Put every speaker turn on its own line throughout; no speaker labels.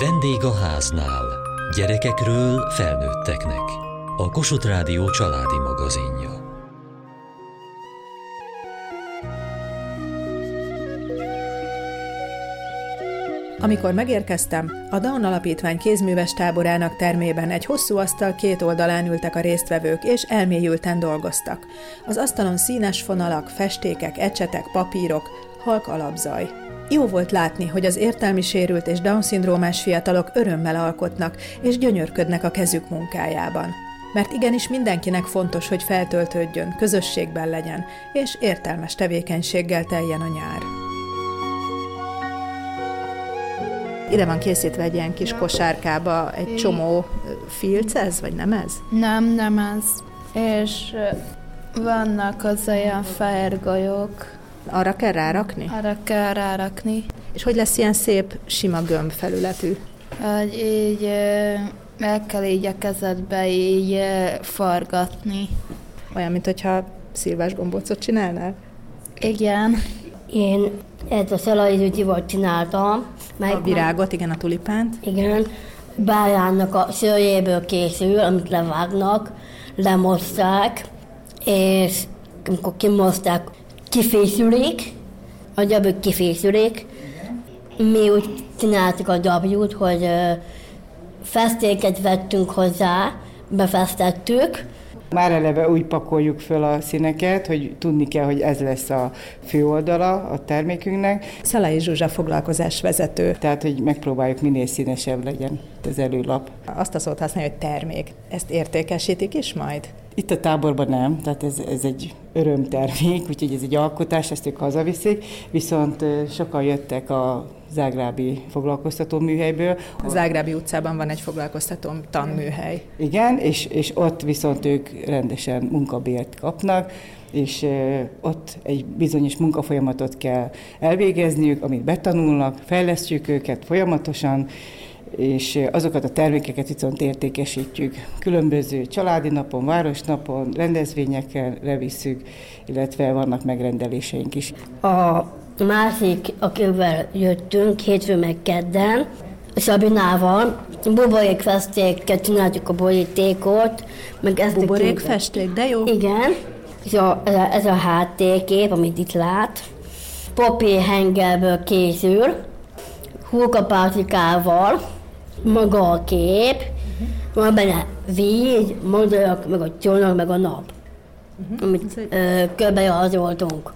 Vendég a háznál. Gyerekekről felnőtteknek. A Kossuth Rádió családi magazinja.
Amikor megérkeztem, a Down Alapítvány kézműves táborának termében egy hosszú asztal két oldalán ültek a résztvevők, és elmélyülten dolgoztak. Az asztalon színes fonalak, festékek, ecsetek, papírok, halk alapzaj. Jó volt látni, hogy az értelmi sérült és Down-szindrómás fiatalok örömmel alkotnak és gyönyörködnek a kezük munkájában. Mert igenis mindenkinek fontos, hogy feltöltődjön, közösségben legyen, és értelmes tevékenységgel teljen a nyár. Ide van készítve egy ilyen kis kosárkába egy csomó filc ez, vagy nem ez?
Nem, nem ez. És vannak az olyan fehér golyók.
Arra kell rárakni?
Arra kell rárakni.
És hogy lesz ilyen szép, sima gömb felületű?
Hogy így meg kell így a kezedbe így forgatni.
Olyan, mint hogyha szilvás gombócot csinálnál?
Igen.
Én ezt a szelajzőtival csináltam.
Meg a virágot, igen, a tulipánt.
Igen. Bárának a szőjéből készül, amit levágnak, lemozták, és amikor kimozták, kifészülik, a gyabük kifészülik. Mi úgy csináltuk a gyabjút, hogy festéket vettünk hozzá, befesztettük,
már eleve úgy pakoljuk föl a színeket, hogy tudni kell, hogy ez lesz a főoldala a termékünknek.
Szalai Zsuzsa foglalkozás vezető.
Tehát, hogy megpróbáljuk minél színesebb legyen az előlap.
Azt a szót használja, hogy termék. Ezt értékesítik is majd?
Itt a táborban nem, tehát ez, ez egy örömtermék, úgyhogy ez egy alkotás, ezt ők hazaviszik, viszont sokan jöttek a Zágrábi foglalkoztató műhelyből.
A Zágrábi utcában van egy foglalkoztató tanműhely.
Igen, és, és ott viszont ők rendesen munkabért kapnak, és ott egy bizonyos munkafolyamatot kell elvégezniük, amit betanulnak, fejlesztjük őket folyamatosan, és azokat a termékeket viszont értékesítjük. Különböző családi napon, városnapon, rendezvényeken levisszük, illetve vannak megrendeléseink is.
A másik, akivel jöttünk, hétfő meg kedden, Szabinával, buborékfestéket csináltuk a borítékot, meg ezt
Buborékfesték, de jó.
Igen, és a, ez, a, ez a háttérkép, amit itt lát, hengelből készül, húkapátikával, maga a kép, uh-huh. van benne víz, madarak, meg a csónak, meg a nap, uh-huh. amit körbejazoltunk.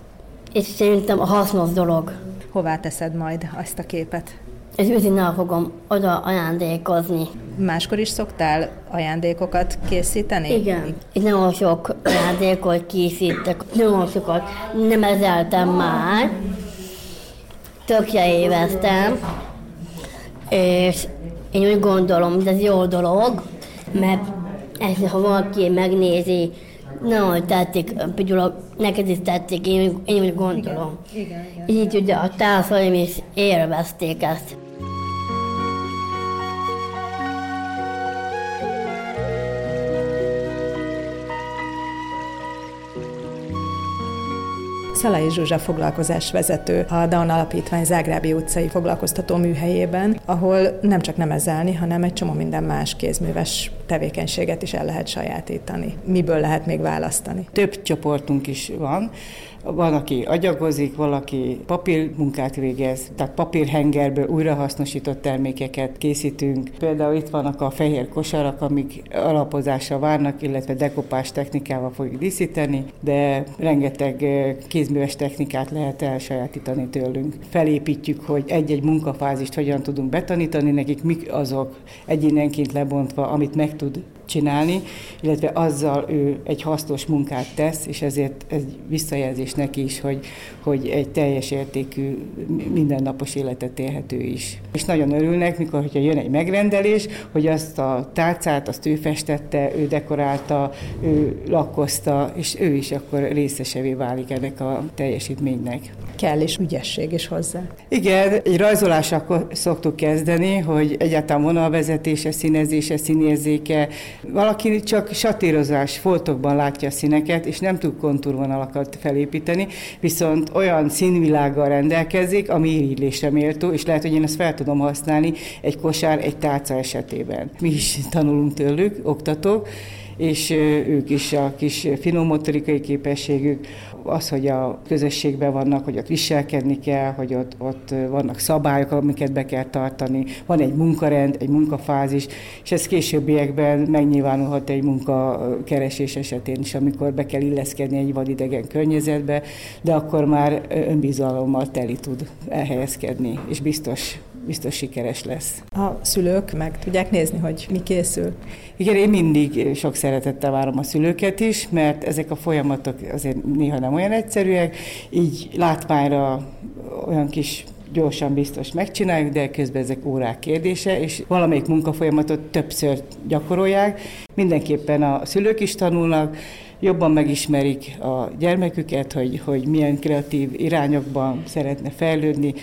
És szerintem a hasznos dolog.
Hová teszed majd ezt a képet?
Ez őzinnel fogom oda ajándékozni.
Máskor is szoktál ajándékokat készíteni?
Igen. Itt nagyon sok ajándékot készítek, nagyon sokat nem ezeltem már. Tökje éveztem, és én úgy gondolom, hogy ez jó dolog, mert ezt, ha valaki megnézi, nagyon tetszik, például neked is tetszik, én, én úgy gondolom. Igen, igen, igen. Így ugye a társaim is élvezték ezt.
Szalai Zsuzsa foglalkozás vezető a Down Alapítvány Zágrábi utcai foglalkoztató műhelyében, ahol nem csak nemezelni, hanem egy csomó minden más kézműves tevékenységet is el lehet sajátítani. Miből lehet még választani?
Több csoportunk is van, van, aki agyagozik, valaki papírmunkát végez, tehát papírhengerből újrahasznosított termékeket készítünk. Például itt vannak a fehér kosarak, amik alapozásra várnak, illetve dekopás technikával fogjuk díszíteni, de rengeteg kézműves technikát lehet elsajátítani tőlünk. Felépítjük, hogy egy-egy munkafázist hogyan tudunk betanítani, nekik mik azok egyénenként lebontva, amit meg tud csinálni, illetve azzal ő egy hasznos munkát tesz, és ezért ez visszajelzés neki is, hogy, hogy egy teljes értékű, mindennapos életet élhető is. És nagyon örülnek, mikor hogyha jön egy megrendelés, hogy azt a tárcát, azt ő festette, ő dekorálta, ő lakkozta, és ő is akkor részesevé válik ennek a teljesítménynek.
kell is ügyesség is hozzá.
Igen, egy rajzolással szoktuk kezdeni, hogy egyáltalán vonalvezetése, színezése, színérzéke. Valaki csak satírozás, foltokban látja a színeket, és nem tud kontúrvonalakat felépíteni, viszont olyan színvilággal rendelkezik, ami irigylésre méltó, és lehet, hogy én ezt fel tudom használni egy kosár, egy tálca esetében. Mi is tanulunk tőlük, oktatók, és ők is a kis finom képességük, az, hogy a közösségben vannak, hogy ott viselkedni kell, hogy ott, ott vannak szabályok, amiket be kell tartani, van egy munkarend, egy munkafázis, és ez későbbiekben megnyilvánulhat egy munkakeresés esetén is, amikor be kell illeszkedni egy vadidegen környezetbe, de akkor már önbizalommal teli tud elhelyezkedni, és biztos biztos sikeres lesz.
A szülők meg tudják nézni, hogy mi készül?
Igen, én mindig sok szeretettel várom a szülőket is, mert ezek a folyamatok azért néha nem olyan egyszerűek, így látványra olyan kis gyorsan biztos megcsináljuk, de közben ezek órák kérdése, és valamelyik munkafolyamatot többször gyakorolják. Mindenképpen a szülők is tanulnak, jobban megismerik a gyermeküket, hogy, hogy milyen kreatív irányokban szeretne fejlődni,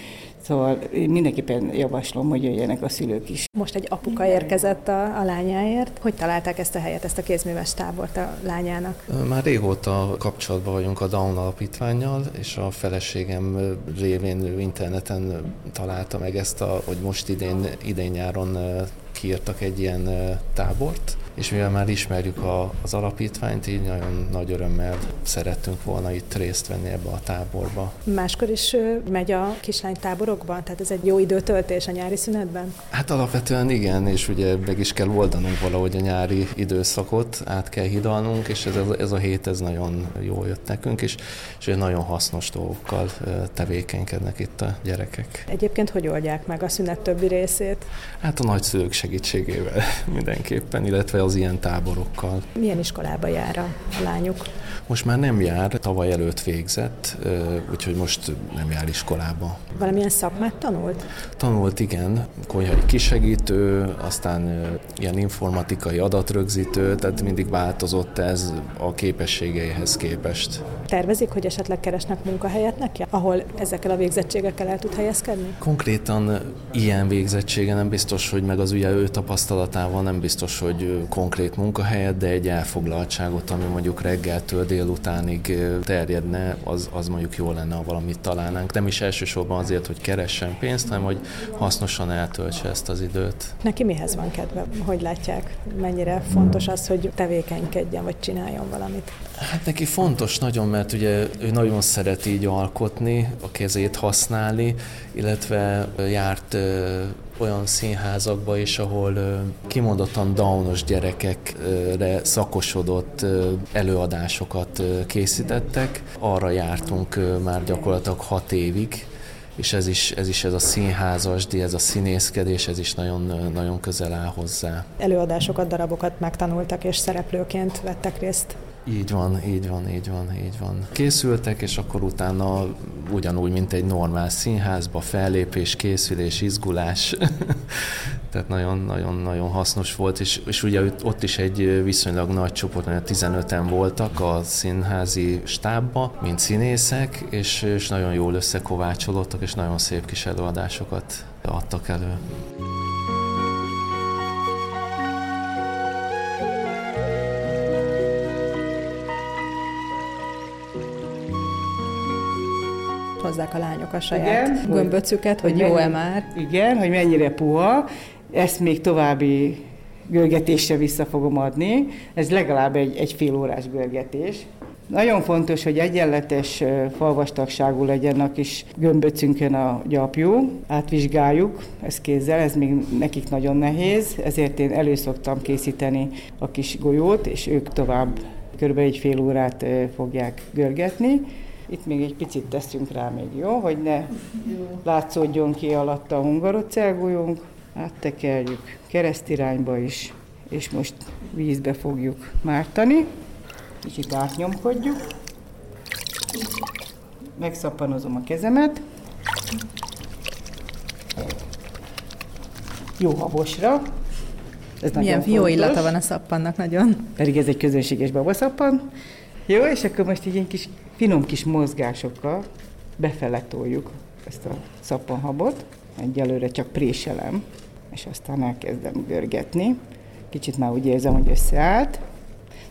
Szóval én mindenképpen javaslom, hogy jöjjenek a szülők is.
Most egy apuka érkezett a, a lányáért. Hogy találták ezt a helyet, ezt a kézműves tábort a lányának?
Már régóta kapcsolatban vagyunk a Down alapítványjal, és a feleségem révén interneten találta meg ezt, a, hogy most idén, idén nyáron kiírtak egy ilyen tábort, és mivel már ismerjük a, az alapítványt, így nagyon nagy örömmel szerettünk volna itt részt venni ebbe a táborba.
Máskor is megy a kislány táborokban? Tehát ez egy jó időtöltés a nyári szünetben?
Hát alapvetően igen, és ugye meg is kell oldanunk valahogy a nyári időszakot, át kell hidalnunk, és ez, ez a hét ez nagyon jól jött nekünk, és, és nagyon hasznos dolgokkal tevékenykednek itt a gyerekek.
Egyébként hogy oldják meg a szünet többi részét?
Hát a nagyszülők segítségével mindenképpen, illetve az ilyen táborokkal.
Milyen iskolába jár a lányuk?
Most már nem jár, tavaly előtt végzett, úgyhogy most nem jár iskolába.
Valamilyen szakmát tanult?
Tanult, igen. Konyhai kisegítő, aztán ilyen informatikai adatrögzítő, tehát mindig változott ez a képességeihez képest.
Tervezik, hogy esetleg keresnek munkahelyet neki, ahol ezekkel a végzettségekkel el tud helyezkedni?
Konkrétan ilyen végzettsége nem biztos, hogy meg az ugye ő tapasztalatával nem biztos, hogy konkrét munkahelyet, de egy elfoglaltságot, ami mondjuk reggeltől délutánig terjedne, az, az mondjuk jó lenne, ha valamit találnánk. Nem is elsősorban azért, hogy keressen pénzt, hanem hogy hasznosan eltöltse ezt az időt.
Neki mihez van kedve? Hogy látják? Mennyire fontos az, hogy tevékenykedjen, vagy csináljon valamit?
Hát neki fontos nagyon, mert ugye ő nagyon szeret így alkotni, a kezét használni, illetve járt olyan színházakba is, ahol kimondottan downos gyerekekre szakosodott előadásokat készítettek. Arra jártunk már gyakorlatilag hat évig, és ez is, ez is ez a színházasdi, ez a színészkedés, ez is nagyon, nagyon közel áll hozzá.
Előadásokat, darabokat megtanultak, és szereplőként vettek részt
így van, így van, így van, így van. Készültek, és akkor utána ugyanúgy, mint egy normál színházba, fellépés, készülés, izgulás. Tehát nagyon-nagyon-nagyon hasznos volt, és, és ugye ott is egy viszonylag nagy csoport, olyan 15-en voltak a színházi stábba, mint színészek, és, és nagyon jól összekovácsolódtak, és nagyon szép kis előadásokat adtak elő.
Hozzák a lányok a saját Igen, gömböcüket, hogy, hogy jó-e már.
Igen, hogy mennyire puha. Ezt még további görgetésre vissza fogom adni. Ez legalább egy, egy fél órás görgetés. Nagyon fontos, hogy egyenletes falvastagságú legyen a kis gömböcünkön a gyapjú. Átvizsgáljuk ezt kézzel, ez még nekik nagyon nehéz, ezért én előszoktam készíteni a kis golyót, és ők tovább körülbelül egy fél órát fogják görgetni. Itt még egy picit teszünk rá még, jó? Hogy ne látszódjon ki alatta a hungarocelgolyónk. Áttekerjük keresztirányba is, és most vízbe fogjuk mártani. Kicsit átnyomkodjuk. Megszappanozom a kezemet. Jó habosra.
Ez Milyen jó illata van a szappannak nagyon.
Pedig ez egy közönséges babaszappan. Jó, és akkor most így egy kis finom kis mozgásokkal befele toljuk ezt a szappanhabot, egyelőre csak préselem, és aztán elkezdem görgetni. Kicsit már úgy érzem, hogy összeállt.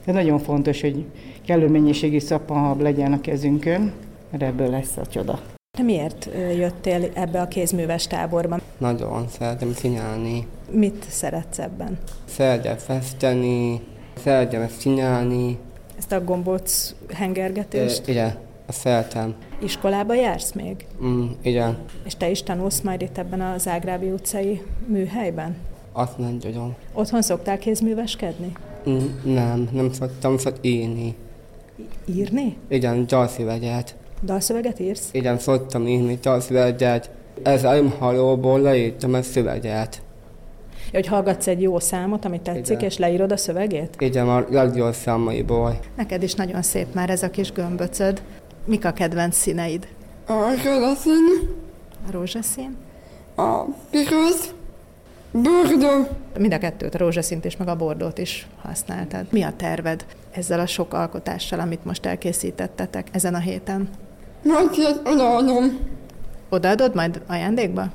De nagyon fontos, hogy kellő mennyiségű szappanhab legyen a kezünkön, mert ebből lesz a csoda.
De miért jöttél ebbe a kézműves táborba?
Nagyon szeretem csinálni.
Mit szeretsz ebben?
Szeretem festeni, szeretem ezt csinálni.
Ezt a gombóc hengergetést?
E, igen, azt szeretem.
Iskolába jársz még?
Mm, igen.
És te is tanulsz majd itt ebben az Ágrábi utcai műhelyben?
Azt nem tudom.
Otthon szoktál kézműveskedni?
Mm, nem, nem szoktam szok írni.
Írni?
Igen, dalszöveget.
Dalszöveget írsz?
Igen, szoktam írni dalszöveget. Ez halóból leírtam a szöveget.
Hogy hallgatsz egy jó számot, ami tetszik, Igen. és leírod a szövegét?
Igen, a legjobb számaiból.
Neked is nagyon szép már ez a kis gömböcöd. Mik a kedvenc színeid?
A rózsaszín.
A rózsaszín?
A piros. Bordó.
Mind a kettőt, a rózsaszint és meg a bordót is használtad. Mi a terved ezzel a sok alkotással, amit most elkészítettetek ezen a héten?
Majd odaadom.
Odaadod majd ajándékba?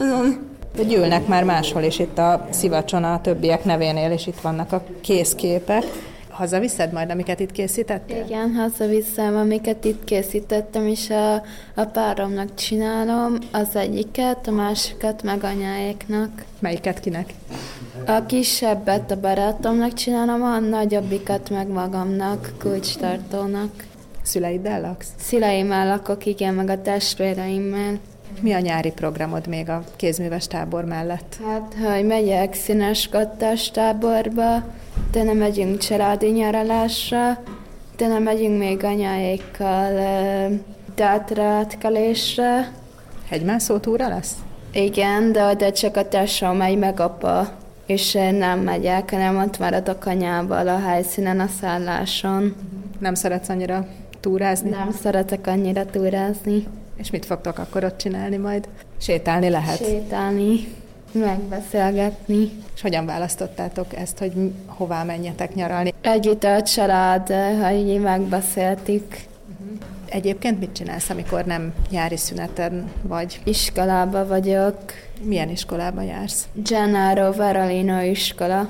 Igen.
Gyűlnek már máshol is itt a szivacson a többiek nevénél, és itt vannak a készképek. Hazaviszed majd, amiket itt készítettél?
Igen, hazaviszem, amiket itt készítettem, és a, a páromnak csinálom, az egyiket, a másikat meg anyáéknak.
Melyiket kinek?
A kisebbet a barátomnak csinálom, a nagyobbikat meg magamnak, kulcstartónak.
Szüleiddel laksz?
Szüleimmel lakok, igen, meg a testvéreimmel.
Mi a nyári programod még a kézműves tábor mellett?
Hát, hogy megyek színeskodtás táborba, de nem megyünk családi nyaralásra, de nem megyünk még anyáékkal dátra átkelésre.
Hegymászó túra lesz?
Igen, de oda csak a tesó megy meg apa, és nem megyek, hanem ott maradok anyával a helyszínen, a szálláson.
Nem szeretsz annyira túrázni?
Nem szeretek annyira túrázni.
És mit fogtok akkor ott csinálni majd? Sétálni lehet?
Sétálni, megbeszélgetni.
És hogyan választottátok ezt, hogy hová menjetek nyaralni?
Együtt a család, hogy megbeszéltük.
Uh-huh. Egyébként mit csinálsz, amikor nem nyári szüneten vagy?
Iskolába vagyok.
Milyen iskolába jársz?
Gennaro Varalino iskola.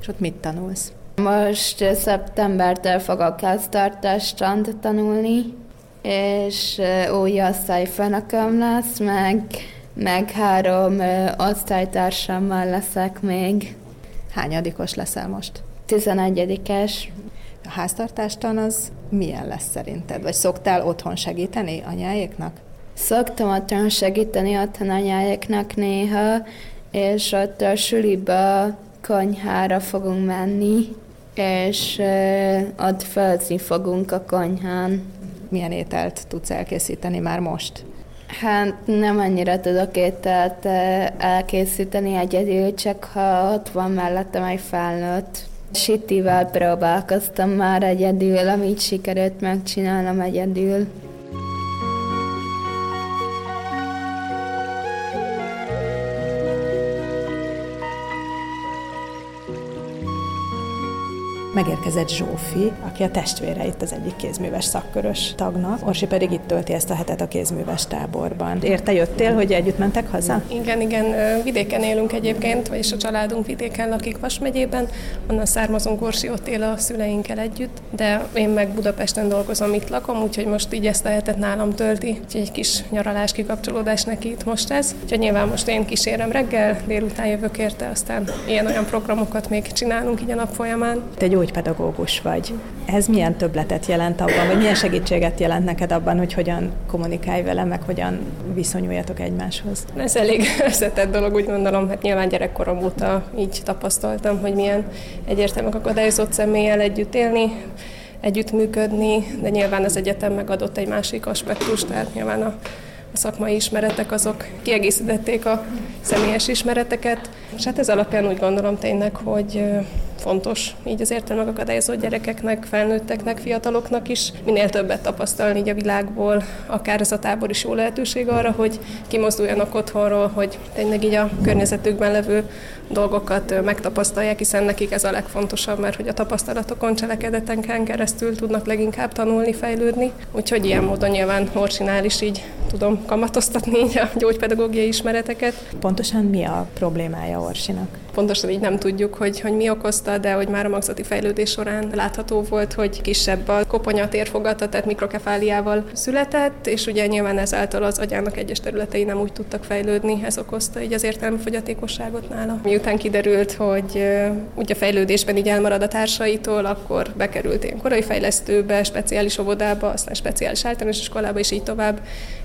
És ott mit tanulsz?
Most szeptembertől fogok háztartást tanulni és új osztályfőnököm lesz, meg, meg három osztálytársammal leszek még.
Hányadikos leszel most?
Tizenegyedikes.
A háztartástan az milyen lesz szerinted? Vagy szoktál otthon segíteni anyáéknak?
Szoktam otthon segíteni otthon anyáéknak néha, és ott a suliba konyhára fogunk menni, és ott főzni fogunk a konyhán
milyen ételt tudsz elkészíteni már most?
Hát nem annyira tudok ételt eh, elkészíteni egyedül, csak ha ott van mellettem egy felnőtt. Sittivel próbálkoztam már egyedül, amit sikerült megcsinálnom egyedül.
Megérkezett Zsófi, aki a testvére itt az egyik kézműves szakkörös tagnak, Orsi pedig itt tölti ezt a hetet a kézműves táborban. Érte jöttél, hogy együtt mentek haza?
Igen, igen, vidéken élünk egyébként, vagyis a családunk vidéken lakik Vas megyében, onnan származunk, Orsi ott él a szüleinkkel együtt, de én meg Budapesten dolgozom, itt lakom, úgyhogy most így ezt a hetet nálam tölti, úgyhogy egy kis nyaralás, kikapcsolódás neki itt most ez. Úgyhogy nyilván most én kísérem reggel, délután jövök érte, aztán ilyen-olyan programokat még csinálunk így a nap folyamán.
Te gyógypedagógus vagy. Ez milyen többletet jelent abban, vagy milyen segítséget jelent neked abban, hogy hogyan kommunikálj vele, meg hogyan viszonyuljatok egymáshoz?
Ez elég összetett dolog, úgy gondolom, hát nyilván gyerekkorom óta így tapasztaltam, hogy milyen egyértelműen akadályozott személlyel együtt élni, együtt működni, de nyilván az egyetem megadott egy másik aspektust, tehát nyilván a a szakmai ismeretek azok kiegészítették a személyes ismereteket, és hát ez alapján úgy gondolom tényleg, hogy fontos így az értelme akadályozó gyerekeknek, felnőtteknek, fiataloknak is minél többet tapasztalni így a világból, akár az a tábor is jó lehetőség arra, hogy kimozduljanak otthonról, hogy tényleg így a környezetükben levő dolgokat megtapasztalják, hiszen nekik ez a legfontosabb, mert hogy a tapasztalatokon, cselekedeteken keresztül tudnak leginkább tanulni, fejlődni. Úgyhogy ilyen módon nyilván Horsinál is így tudom kamatoztatni így a gyógypedagógiai ismereteket.
Pontosan mi a problémája Orsinak?
Pontosan így nem tudjuk, hogy, hogy mi okozta, de hogy már a magzati fejlődés során látható volt, hogy kisebb a koponya térfogata, tehát mikrokefáliával született, és ugye nyilván ezáltal az agyának egyes területei nem úgy tudtak fejlődni, ez okozta így az értelmi fogyatékosságot nála. Miután kiderült, hogy ugye fejlődésben így elmarad a társaitól, akkor bekerült én korai fejlesztőbe, speciális óvodába, aztán speciális általános iskolába, és így tovább.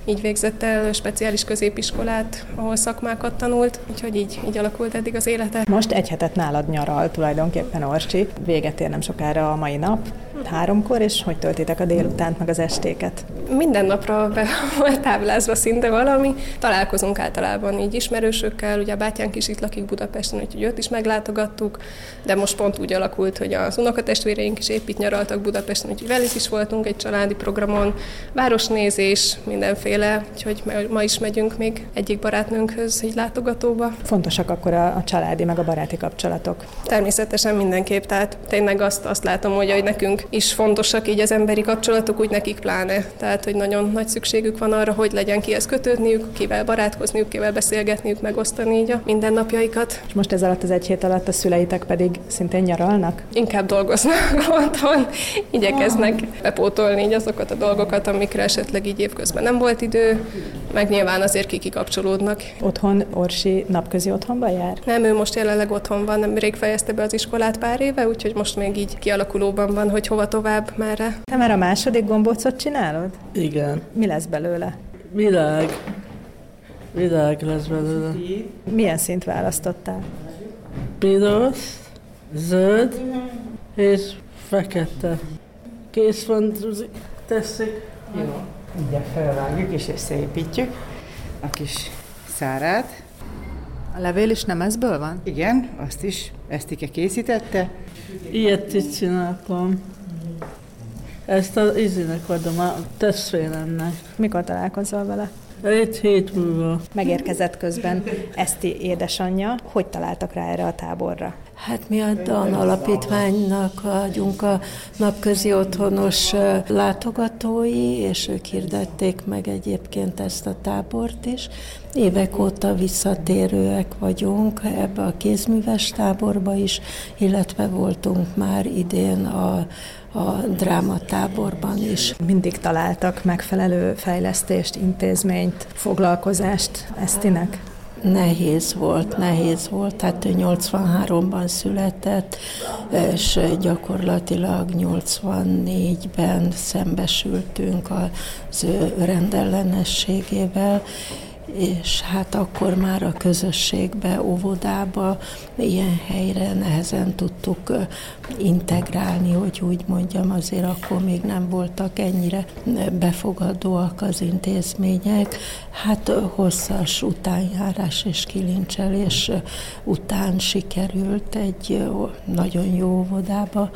Így végzett el speciális középiskolát, ahol szakmákat tanult, úgyhogy így, így alakult eddig az élete.
Most egy hetet nálad nyaral tulajdonképpen Orsi. Véget ér nem sokára a mai nap, háromkor, és hogy töltitek a délutánt, meg az estéket?
Minden napra be volt táblázva szinte valami. Találkozunk általában így ismerősökkel, ugye a bátyánk is itt lakik Budapesten, úgyhogy őt is meglátogattuk, de most pont úgy alakult, hogy az unokatestvéreink is épp itt nyaraltak Budapesten, úgyhogy velük is voltunk egy családi programon, városnézés, mindenféle, úgyhogy ma is megyünk még egyik barátnőnkhöz egy látogatóba.
Fontosak akkor a, a családi meg a baráti kapcsolatok?
Természetesen mindenképp, tehát tényleg azt, azt látom, hogy, hogy nekünk is fontosak így az emberi kapcsolatok, úgy nekik pláne. Tehát, hogy nagyon nagy szükségük van arra, hogy legyen kihez kötődniük, kivel barátkozniuk, kivel beszélgetniük, megosztani így a mindennapjaikat.
És most ez alatt az egy hét alatt a szüleitek pedig szintén nyaralnak?
Inkább dolgoznak otthon, igyekeznek bepótolni így azokat a dolgokat, amikre esetleg így évközben nem volt idő, meg nyilván azért ki kikapcsolódnak.
Otthon Orsi napközi otthonban jár?
Nem, ő most jelenleg otthon van, nem rég fejezte be az iskolát pár éve, úgyhogy most még így kialakulóban van, hogy hova tovább, merre.
Te már a második gombócot csinálod?
Igen.
Mi lesz belőle?
Virág. Virág lesz belőle.
Milyen szint választottál?
Piros, zöld és fekete. Kész van, Zuzi. Tessék.
Jó. Ugye felvágjuk és összeépítjük a kis szárát.
A levél is nem ezből van?
Igen, azt is Esztike készítette.
Ilyet is csináltam. Ezt az izének adom a testvéremnek.
Mikor találkozol vele?
Egy hét múlva.
Megérkezett közben Eszti édesanyja. Hogy találtak rá erre a táborra?
Hát mi a DAN alapítványnak vagyunk a napközi otthonos látogatói, és ők hirdették meg egyébként ezt a tábort is. Évek óta visszatérőek vagyunk ebbe a kézműves táborba is, illetve voltunk már idén a a drámatáborban is.
Mindig találtak megfelelő fejlesztést, intézményt, foglalkozást Esztinek?
Nehéz volt, nehéz volt. Tehát ő 83-ban született, és gyakorlatilag 84-ben szembesültünk az ő rendellenességével, és hát akkor már a közösségbe, óvodába, ilyen helyre nehezen tudtuk integrálni, hogy úgy mondjam, azért akkor még nem voltak ennyire befogadóak az intézmények. Hát hosszas utánjárás és kilincselés után sikerült egy nagyon jó óvodába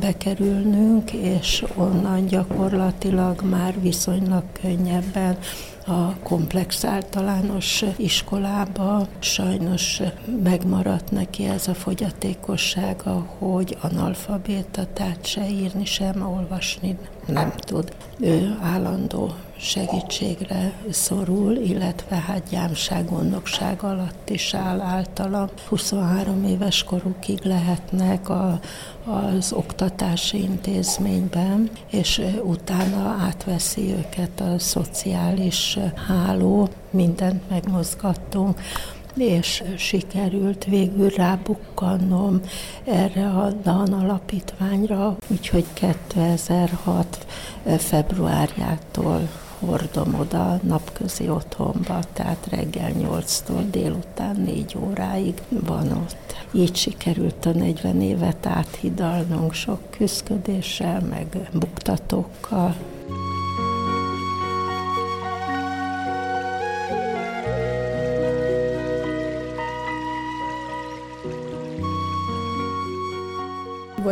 bekerülnünk, és onnan gyakorlatilag már viszonylag könnyebben a komplex általános iskolába. Sajnos megmaradt neki ez a fogyatékossága, hogy analfabéta, tehát se írni, sem olvasni nem tud. Ő állandó segítségre szorul, illetve hát gyámság, gondnokság alatt is áll általam. 23 éves korukig lehetnek a, az oktatási intézményben, és utána átveszi őket a szociális háló, mindent megmozgattunk és sikerült végül rábukkannom erre a DAN alapítványra, úgyhogy 2006 februárjától hordom oda napközi otthonba, tehát reggel 8-tól délután 4 óráig van ott. Így sikerült a 40 évet áthidalnunk sok küzdködéssel, meg buktatókkal.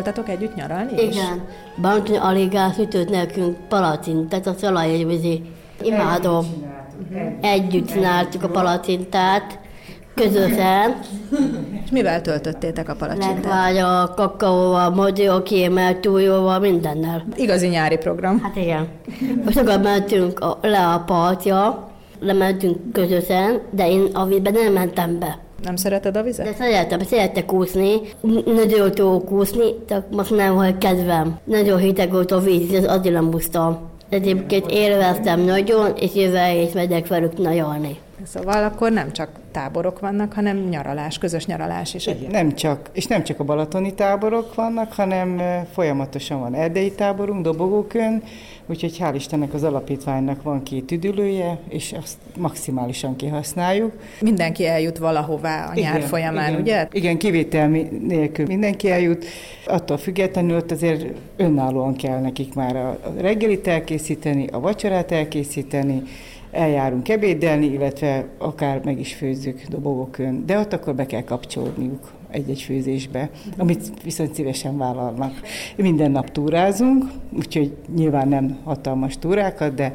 Voltatok együtt nyaralni is?
Igen. Bantony alig sütött nekünk palacintet, a szalajévizi. Imádom. Együtt csináltuk a palacintát, közösen.
És mivel töltöttétek a palacsintát?
Lekvágya, kakaóval, moziókémmel, túljóval, mindennel.
Igazi nyári program.
Hát igen. Most akkor mentünk a, le a partja, lementünk közösen, de én a vízbe nem mentem be.
Nem szereted a vizet?
De szeretem, szeretek úszni, nagyon tudok úszni, csak most nem volt kedvem. Nagyon hideg volt a víz, és azért nem úsztam. Egyébként élveztem nagyon, és jövő is megyek velük nyaralni.
Szóval akkor nem csak táborok vannak, hanem nyaralás, közös nyaralás is egyébként.
Nem csak, és nem csak a balatoni táborok vannak, hanem folyamatosan van erdei táborunk, Dobogókön, úgyhogy hál' Istennek az alapítványnak van két üdülője, és azt maximálisan kihasználjuk.
Mindenki eljut valahová a nyár igen, folyamán,
igen,
ugye?
Igen, kivétel nélkül mindenki eljut. Attól függetlenül ott azért önállóan kell nekik már a reggelit elkészíteni, a vacsorát elkészíteni, eljárunk ebédelni, illetve akár meg is főzzük dobogokön, de ott akkor be kell kapcsolódniuk egy-egy főzésbe, amit viszont szívesen vállalnak. Minden nap túrázunk, úgyhogy nyilván nem hatalmas túrákat, de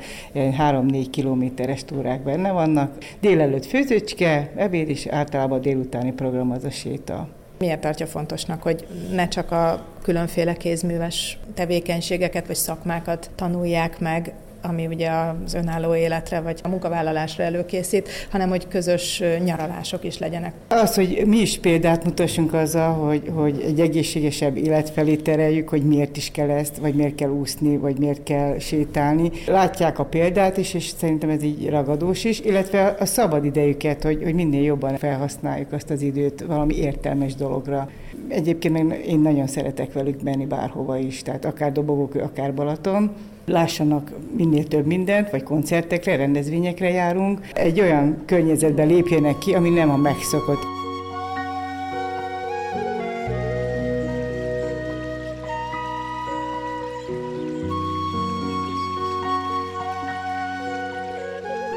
három-négy kilométeres túrák benne vannak. Délelőtt főzőcske, ebéd és általában délutáni program az a séta.
Miért tartja fontosnak, hogy ne csak a különféle kézműves tevékenységeket vagy szakmákat tanulják meg, ami ugye az önálló életre vagy a munkavállalásra előkészít, hanem hogy közös nyaralások is legyenek.
Az, hogy mi is példát mutassunk azzal, hogy, hogy egy egészségesebb élet felé tereljük, hogy miért is kell ezt, vagy miért kell úszni, vagy miért kell sétálni. Látják a példát is, és szerintem ez így ragadós is, illetve a szabad idejüket, hogy, hogy minél jobban felhasználjuk azt az időt valami értelmes dologra. Egyébként én nagyon szeretek velük menni bárhova is, tehát akár Dobogok, akár Balaton lássanak minél több mindent, vagy koncertekre, rendezvényekre járunk, egy olyan környezetbe lépjenek ki, ami nem a megszokott.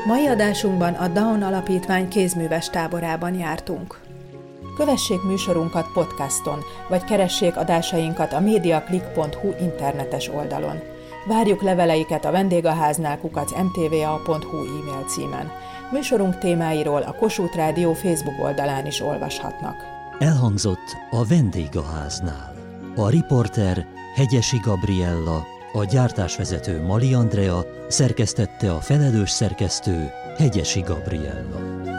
Mai adásunkban a Down Alapítvány kézműves táborában jártunk. Kövessék műsorunkat podcaston, vagy keressék adásainkat a mediaclick.hu internetes oldalon. Várjuk leveleiket a vendégháznál kukac mtva.hu e-mail címen. Műsorunk témáiról a Kossuth Rádió Facebook oldalán is olvashatnak.
Elhangzott a vendégháznál. A riporter Hegyesi Gabriella, a gyártásvezető Mali Andrea, szerkesztette a felelős szerkesztő Hegyesi Gabriella.